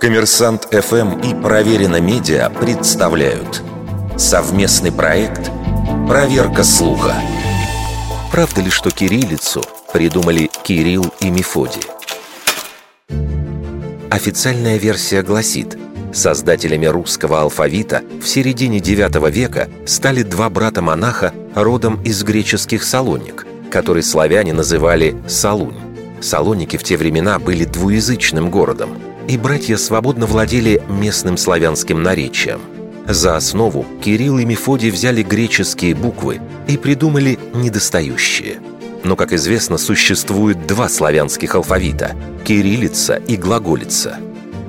Коммерсант ФМ и Проверено Медиа представляют совместный проект «Проверка слуха». Правда ли, что кириллицу придумали Кирилл и Мефодий? Официальная версия гласит, создателями русского алфавита в середине IX века стали два брата-монаха родом из греческих Салоник, который славяне называли Салунь. Салоники в те времена были двуязычным городом, и братья свободно владели местным славянским наречием. За основу Кирилл и Мефодий взяли греческие буквы и придумали недостающие. Но, как известно, существует два славянских алфавита – кириллица и глаголица.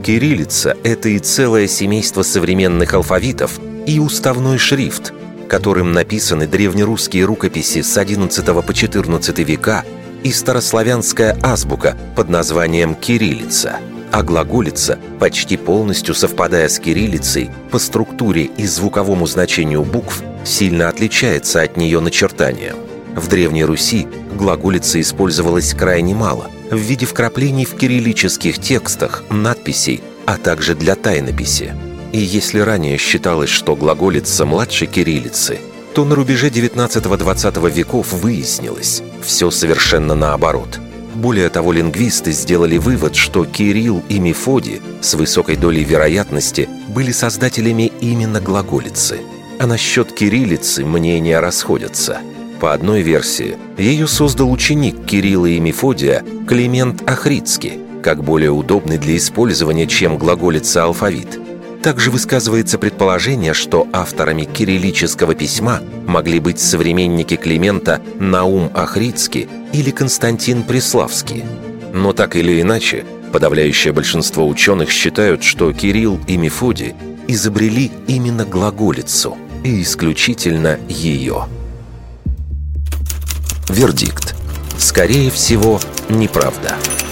Кириллица – это и целое семейство современных алфавитов, и уставной шрифт, которым написаны древнерусские рукописи с XI по XIV века и старославянская азбука под названием «кириллица», а глаголица, почти полностью совпадая с кириллицей, по структуре и звуковому значению букв, сильно отличается от нее начертанием. В Древней Руси глаголица использовалась крайне мало, в виде вкраплений в кириллических текстах, надписей, а также для тайнописи. И если ранее считалось, что глаголица младше кириллицы, то на рубеже 19-20 веков выяснилось – все совершенно наоборот. Более того, лингвисты сделали вывод, что Кирилл и Мефодий с высокой долей вероятности были создателями именно глаголицы. А насчет кириллицы мнения расходятся. По одной версии, ее создал ученик Кирилла и Мефодия Климент Ахридский, как более удобный для использования, чем глаголица алфавит – также высказывается предположение, что авторами кириллического письма могли быть современники Климента Наум Ахридский или Константин Преславский. Но так или иначе, подавляющее большинство ученых считают, что Кирилл и Мефодий изобрели именно глаголицу и исключительно ее. Вердикт. Скорее всего, неправда. Неправда.